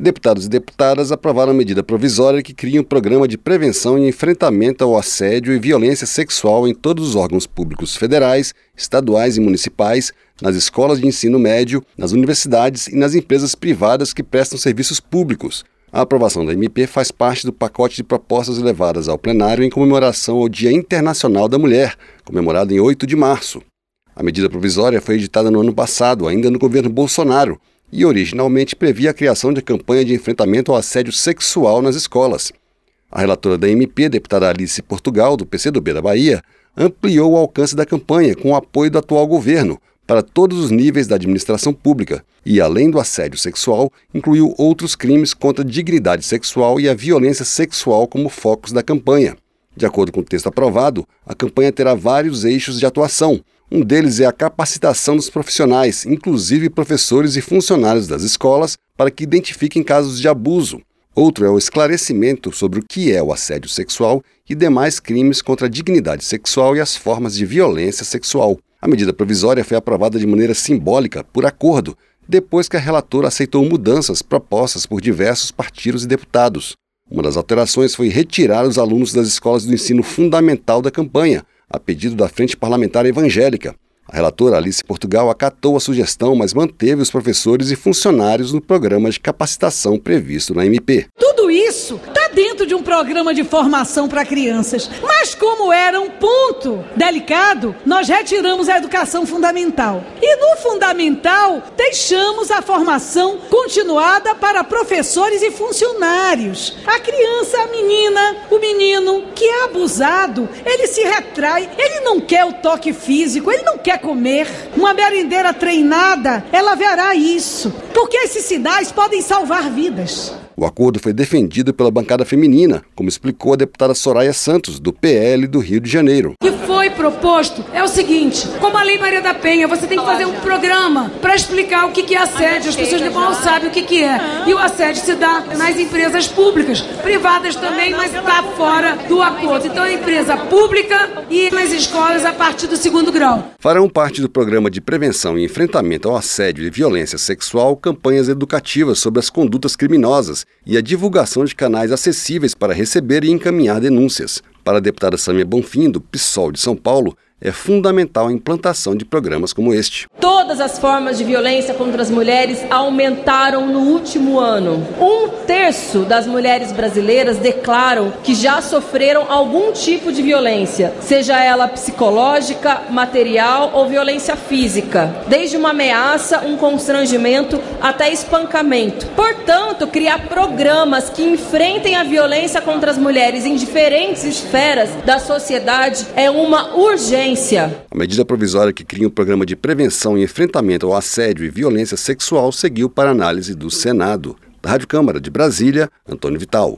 Deputados e deputadas aprovaram a medida provisória que cria um programa de prevenção e enfrentamento ao assédio e violência sexual em todos os órgãos públicos federais, estaduais e municipais, nas escolas de ensino médio, nas universidades e nas empresas privadas que prestam serviços públicos. A aprovação da MP faz parte do pacote de propostas levadas ao plenário em comemoração ao Dia Internacional da Mulher, comemorado em 8 de março. A medida provisória foi editada no ano passado, ainda no governo Bolsonaro, e originalmente previa a criação de campanha de enfrentamento ao assédio sexual nas escolas. A relatora da MP, deputada Alice Portugal, do PCdoB da Bahia, ampliou o alcance da campanha com o apoio do atual governo para todos os níveis da administração pública e, além do assédio sexual, incluiu outros crimes contra a dignidade sexual e a violência sexual como focos da campanha. De acordo com o texto aprovado, a campanha terá vários eixos de atuação, um deles é a capacitação dos profissionais, inclusive professores e funcionários das escolas, para que identifiquem casos de abuso. Outro é o esclarecimento sobre o que é o assédio sexual e demais crimes contra a dignidade sexual e as formas de violência sexual. A medida provisória foi aprovada de maneira simbólica, por acordo, depois que a relatora aceitou mudanças propostas por diversos partidos e deputados. Uma das alterações foi retirar os alunos das escolas do ensino fundamental da campanha, a pedido da Frente Parlamentar Evangélica. A relatora Alice Portugal acatou a sugestão, mas manteve os professores e funcionários no programa de capacitação previsto na MP. Tudo isso está dentro de um programa de formação para crianças. Mas como era um ponto delicado, nós retiramos a educação fundamental. E no fundamental, deixamos a formação continuada para professores e funcionários. A criança, a menina, o menino que é abusado, ele se retrai, ele não quer o toque físico, ele não quer comer. Uma merendeira treinada, ela verá isso. Porque esses sinais podem salvar vidas. O acordo foi defendido pela bancada feminina, como explicou a deputada Soraya Santos, do PL do Rio de Janeiro. O que foi proposto é o seguinte: como a Lei Maria da Penha, você tem que fazer um programa para explicar o que é assédio. As pessoas não sabem o que é. E o assédio se dá nas empresas públicas, privadas também, mas está fora do acordo. Então é empresa pública e nas escolas a partir do segundo grau. Farão parte do programa de prevenção e enfrentamento ao assédio e violência sexual campanhas educativas sobre as condutas criminosas e a divulgação de canais acessíveis para receber e encaminhar denúncias. Para a deputada Samia Bonfim, do PSOL de São Paulo, é fundamental a implantação de programas como este. Todas as formas de violência contra as mulheres aumentaram no último ano. Um terço das mulheres brasileiras declaram que já sofreram algum tipo de violência, seja ela psicológica, material ou violência física, desde uma ameaça, um constrangimento até espancamento. Portanto, criar programas que enfrentem a violência contra as mulheres em diferentes esferas da sociedade é uma urgência a medida provisória que cria um programa de prevenção e enfrentamento ao assédio e violência sexual seguiu para análise do Senado. Da Rádio Câmara de Brasília, Antônio Vital.